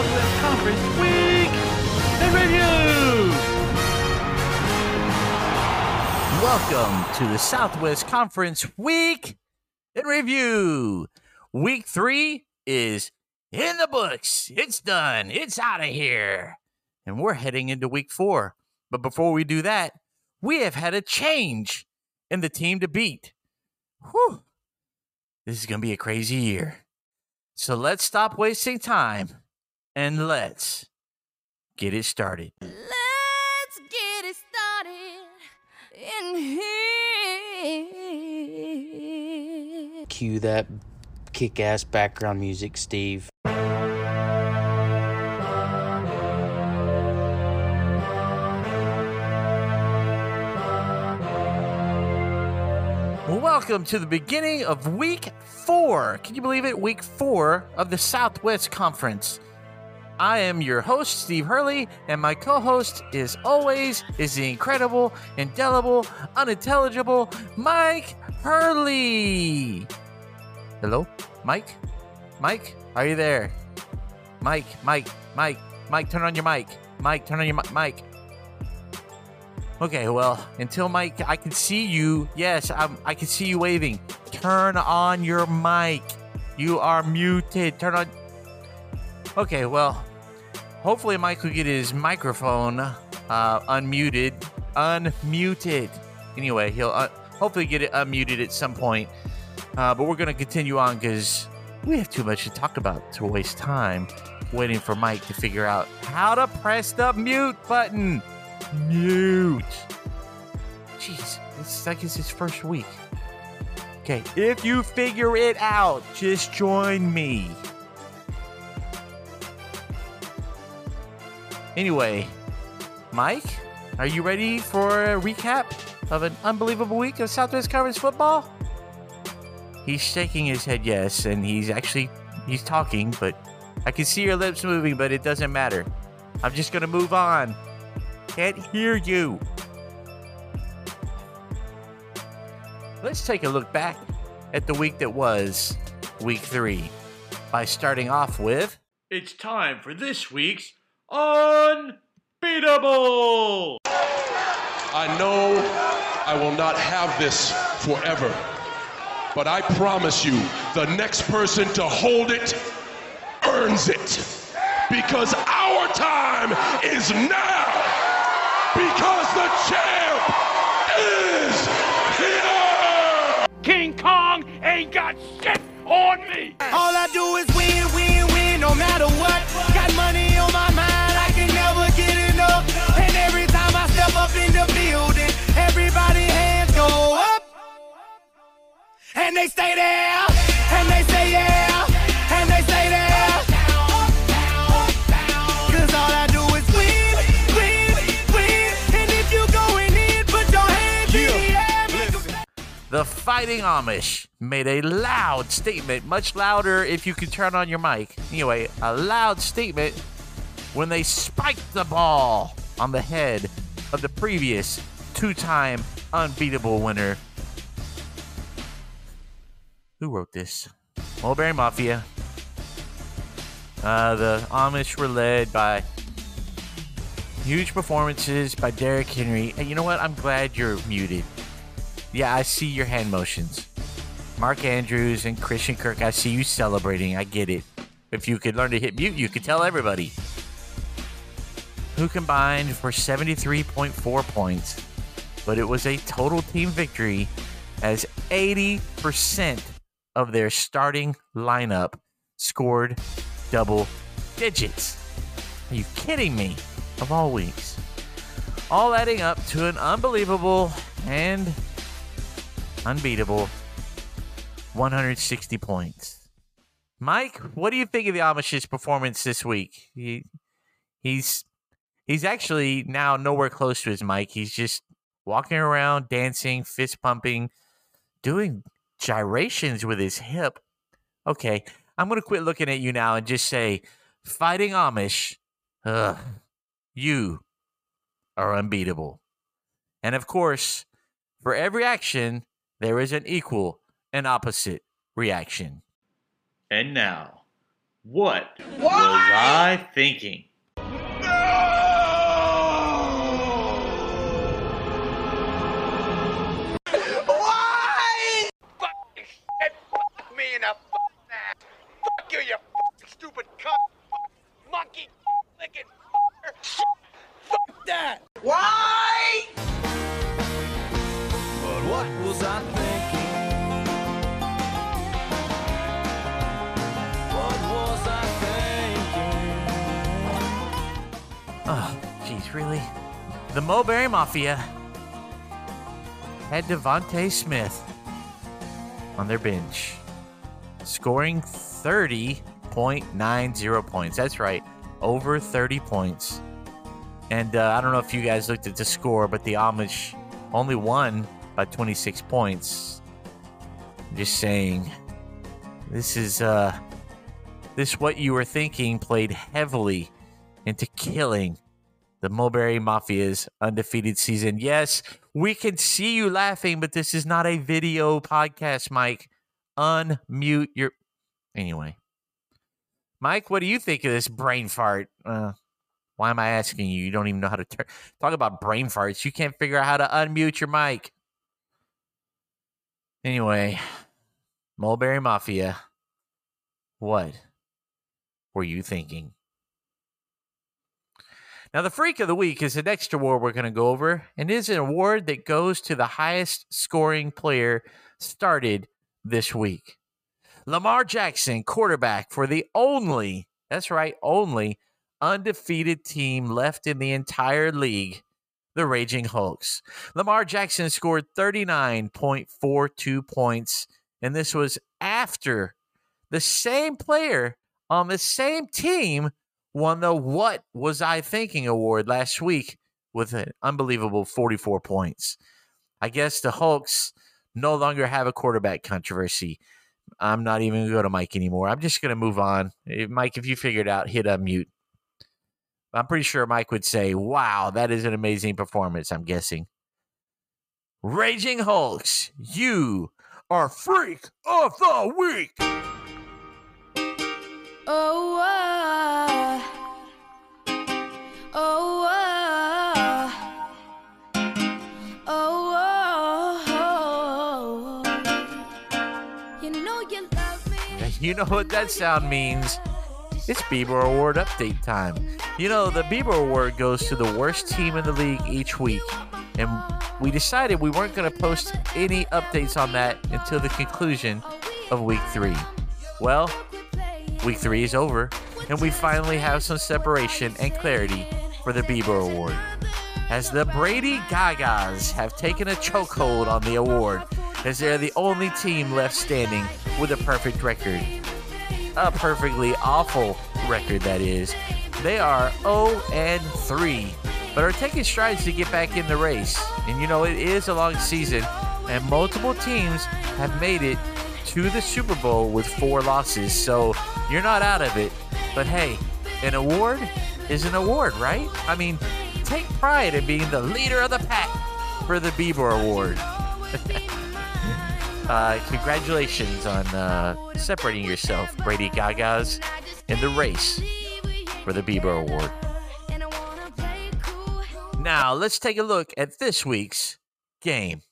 Southwest Conference Week in Review. Welcome to the Southwest Conference Week in Review. Week three is in the books. It's done. It's out of here. And we're heading into week four. But before we do that, we have had a change in the team to beat. Whew. This is going to be a crazy year. So let's stop wasting time and let's get it started. Let's get it started in here. Cue that kick ass background music, Steve. Welcome to the beginning of week four. Can you believe it? Week four of the Southwest Conference. I am your host, Steve Hurley, and my co host, is always, is the incredible, indelible, unintelligible Mike Hurley. Hello? Mike? Mike? Are you there? Mike, Mike, Mike, Mike, turn on your mic. Mike, turn on your mi- mic. Okay, well, until Mike, I can see you. Yes, I'm, I can see you waving. Turn on your mic. You are muted. Turn on. Okay, well, hopefully Mike will get his microphone uh, unmuted. Unmuted. Anyway, he'll uh, hopefully get it unmuted at some point. Uh, but we're going to continue on because we have too much to talk about to waste time waiting for Mike to figure out how to press the mute button. Mute. Jeez, it's like it's his first week. Okay, if you figure it out, just join me. Anyway, Mike, are you ready for a recap of an unbelievable week of Southwest Conference football? He's shaking his head yes, and he's actually he's talking, but I can see your lips moving, but it doesn't matter. I'm just gonna move on. Can't hear you. Let's take a look back at the week that was week three by starting off with It's time for this week's Unbeatable! I know I will not have this forever, but I promise you, the next person to hold it earns it. Because our time is now. Because the champ is here. King Kong ain't got shit on me. All I do is win, win, win, no matter what. And they stay there, and they say yeah, and they stay there. Cause all I do is win, win, win. And if you going in, put your hands in the air. The Fighting Amish made a loud statement, much louder if you could turn on your mic. Anyway, a loud statement when they spiked the ball on the head of the previous two time unbeatable winner. Who wrote this? Mulberry Mafia. Uh, the Amish were led by huge performances by Derrick Henry. And you know what? I'm glad you're muted. Yeah, I see your hand motions. Mark Andrews and Christian Kirk, I see you celebrating. I get it. If you could learn to hit mute, you could tell everybody. Who combined for 73.4 points, but it was a total team victory as 80% of their starting lineup scored double digits. Are you kidding me? Of all weeks. All adding up to an unbelievable and unbeatable 160 points. Mike, what do you think of the Amish's performance this week? He, he's he's actually now nowhere close to his mic. He's just walking around, dancing, fist pumping, doing gyrations with his hip. Okay, I'm gonna quit looking at you now and just say, fighting Amish, ugh, you are unbeatable. And of course, for every action, there is an equal and opposite reaction. And now, What was I thinking? Licking. Fuck that. Why? But what was I thinking? What was I thinking? Oh, jeez, really? The Mulberry Mafia had DeVonta Smith on their bench, scoring 30.90 points. That's right, over 30 points. And uh, I don't know if you guys looked at the score, but the Amish only won by 26 points. Just saying, this is uh, this what you were thinking played heavily into killing the Mulberry Mafia's undefeated season. Yes, we can see you laughing, but this is not a video podcast, Mike. Unmute your. Anyway. Mike, what do you think of this brain fart? Uh, why am I asking you? You don't even know how to tur- talk about brain farts. You can't figure out how to unmute your mic. Anyway, Mulberry Mafia. What were you thinking? Now, the Freak of the Week is the next award we're going to go over, and is an award that goes to the highest scoring player started this week. Lamar Jackson, quarterback for the only, that's right, only undefeated team left in the entire league, the Raging Hulks. Lamar Jackson scored 39.42 points, and this was after the same player on the same team won the What Was I Thinking award last week with an unbelievable 44 points. I guess the Hulks no longer have a quarterback controversy. I'm not even going to go to Mike anymore. I'm just going to move on. Mike, if you figured out, hit unmute. I'm pretty sure Mike would say, wow, that is an amazing performance, I'm guessing. Raging Hulks, you are Freak of the Week. Oh, uh, You know what that sound means. It's Bieber Award update time. You know, the Bieber Award goes to the worst team in the league each week. And we decided we weren't going to post any updates on that until the conclusion of week three. Well, week three is over, and we finally have some separation and clarity for the Bieber Award. As the Brady Gagas have taken a chokehold on the award, as they're the only team left standing with a perfect record. A perfectly awful record, that is. They are 0 and 3, but are taking strides to get back in the race. And you know, it is a long season, and multiple teams have made it to the Super Bowl with four losses, so you're not out of it. But hey, an award is an award, right? I mean, take pride in being the leader of the pack for the Bieber Award. uh, congratulations on uh, separating yourself, Brady Gagas, in the race for the Bieber Award. Now, let's take a look at this week's game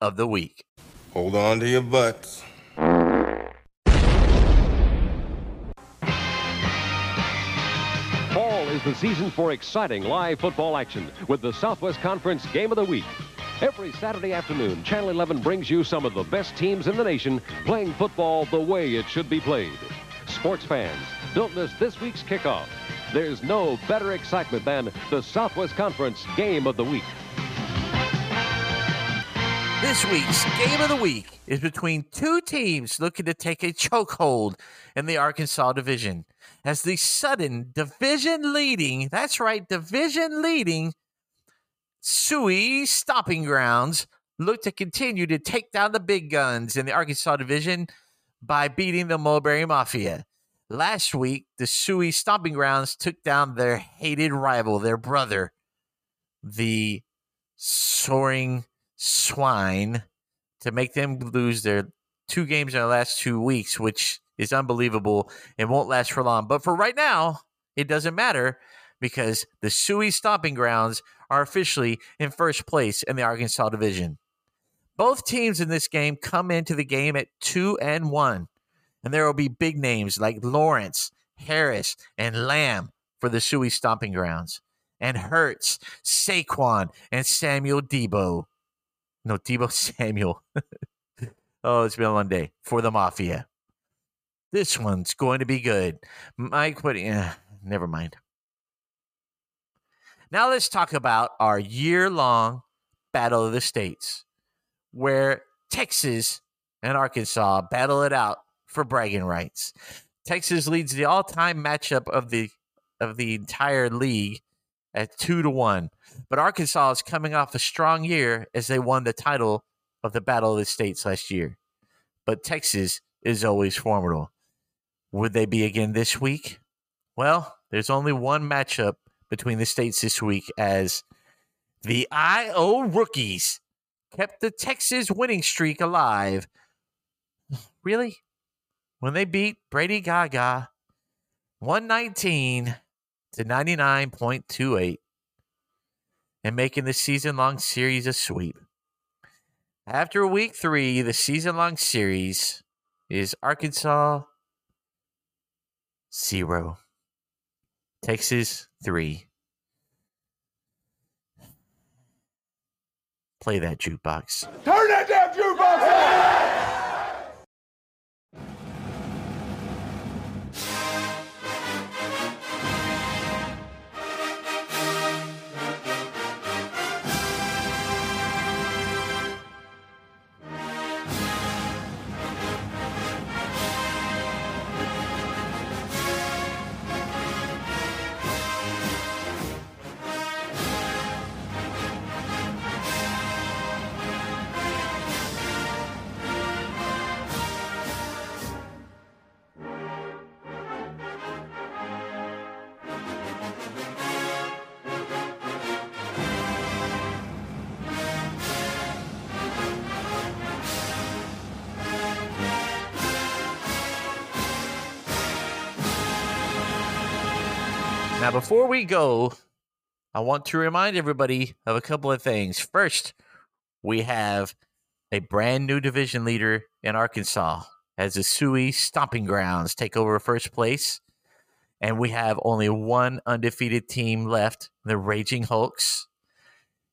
of the week. Hold on to your butts. Fall is the season for exciting live football action with the Southwest Conference Game of the Week. Every Saturday afternoon, Channel 11 brings you some of the best teams in the nation playing football the way it should be played. Sports fans, don't miss this week's kickoff. There's no better excitement than the Southwest Conference Game of the Week. This week's game of the week is between two teams looking to take a chokehold in the Arkansas division. As the sudden division leading, that's right, division leading Suey Stomping Grounds look to continue to take down the big guns in the Arkansas division by beating the Mulberry Mafia. Last week, the Suey Stomping Grounds took down their hated rival, their brother, the Soaring Swine, to make them lose their two games in the last two weeks, which is unbelievable and won't last for long. But for right now, it doesn't matter because the Suey Stomping Grounds are officially in first place in the Arkansas division. Both teams in this game come into the game at two and one, and there will be big names like Lawrence, Harris, and Lamb for the Suey Stomping Grounds, and Hurts, Saquon, and Samuel Deebo. No, Deebo Samuel. oh, it's been a long day for the Mafia. This one's going to be good. Mike, what? Yeah, never mind. Now let's talk about our year long Battle of the States, where Texas and Arkansas battle it out for bragging rights. Texas leads the all time matchup of the of the entire league at two to one. But Arkansas is coming off a strong year as they won the title of the Battle of the States last year. But Texas is always formidable. Would they be again this week? Well, there's only one matchup between the states this week as the IO rookies kept the Texas winning streak alive. Really? When they beat Brady Gaga 119 to 99.28 and making the season long series a sweep. After week three, the season long series is Arkansas zero, Texas three. Play that jukebox. Turn that damn jukebox! Now, before we go, I want to remind everybody of a couple of things. First, we have a brand new division leader in Arkansas as the Suey Stomping Grounds take over first place. And we have only one undefeated team left, the Raging Hulks.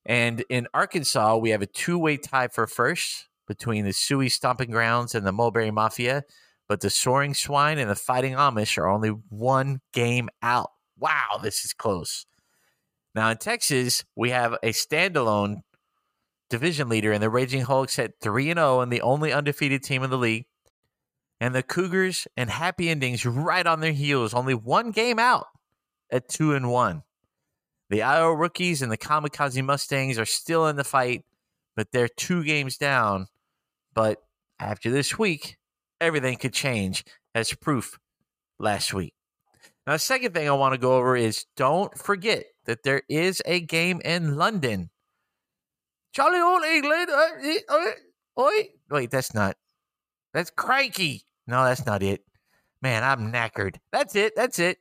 And in Arkansas, we have a two way tie for first between the Suey Stomping Grounds and the Mulberry Mafia. But the Soaring Swine and the Fighting Amish are only one game out. Wow, this is close. Now in Texas, we have a standalone division leader, and the Raging Hulks at 3 and 0 and the only undefeated team in the league. And the Cougars and Happy Endings right on their heels, only one game out at 2 and 1. The Iowa rookies and the Kamikaze Mustangs are still in the fight, but they're two games down. But after this week, everything could change, as proof last week. Now, the second thing I want to go over is don't forget that there is a game in London. Charlie Old England. Uh, uh, uh, Wait, that's not. That's cranky. No, that's not it. Man, I'm knackered. That's it. That's it.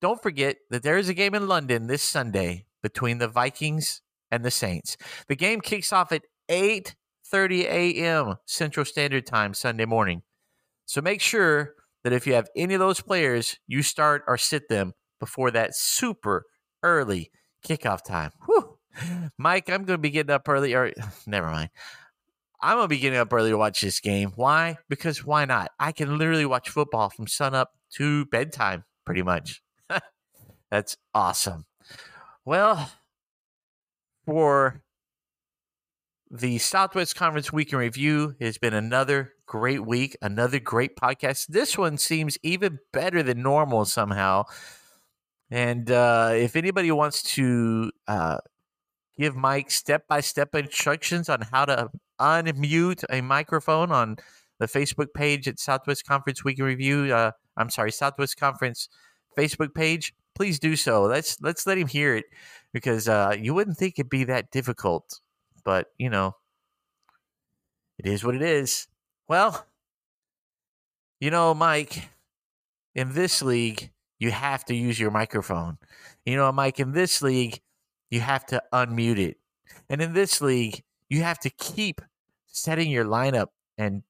Don't forget that there is a game in London this Sunday between the Vikings and the Saints. The game kicks off at 8:30 a.m. Central Standard Time Sunday morning. So make sure that if you have any of those players, you start or sit them before that super early kickoff time. Whew. Mike, I'm going to be getting up early. Or never mind. I'm going to be getting up early to watch this game. Why? Because why not? I can literally watch football from sunup to bedtime, pretty much. That's awesome. Well, for the Southwest Conference Week in Review has been another great week, another great podcast. This one seems even better than normal somehow. And uh, if anybody wants to uh, give Mike step by step instructions on how to unmute a microphone on the Facebook page at Southwest Conference Week in Review, uh, I'm sorry, Southwest Conference Facebook page, please do so. Let's let's let him hear it because uh, you wouldn't think it'd be that difficult but you know, it is what it is. Well, You know, Mike, in this league, you have to use your microphone. You know, Mike, in this league, you have to unmute it. And in this league, you have to keep setting your lineup and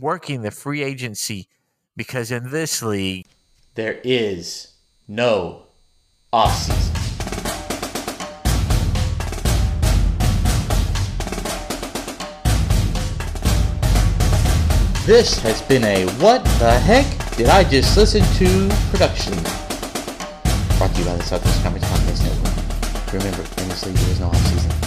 working the free agency because in this league, There is no offseason. This has been a What the Heck Did I Just Listen to production. Brought to you by the Southwest Comics Podcast Network. Remember, league, there is no offseason.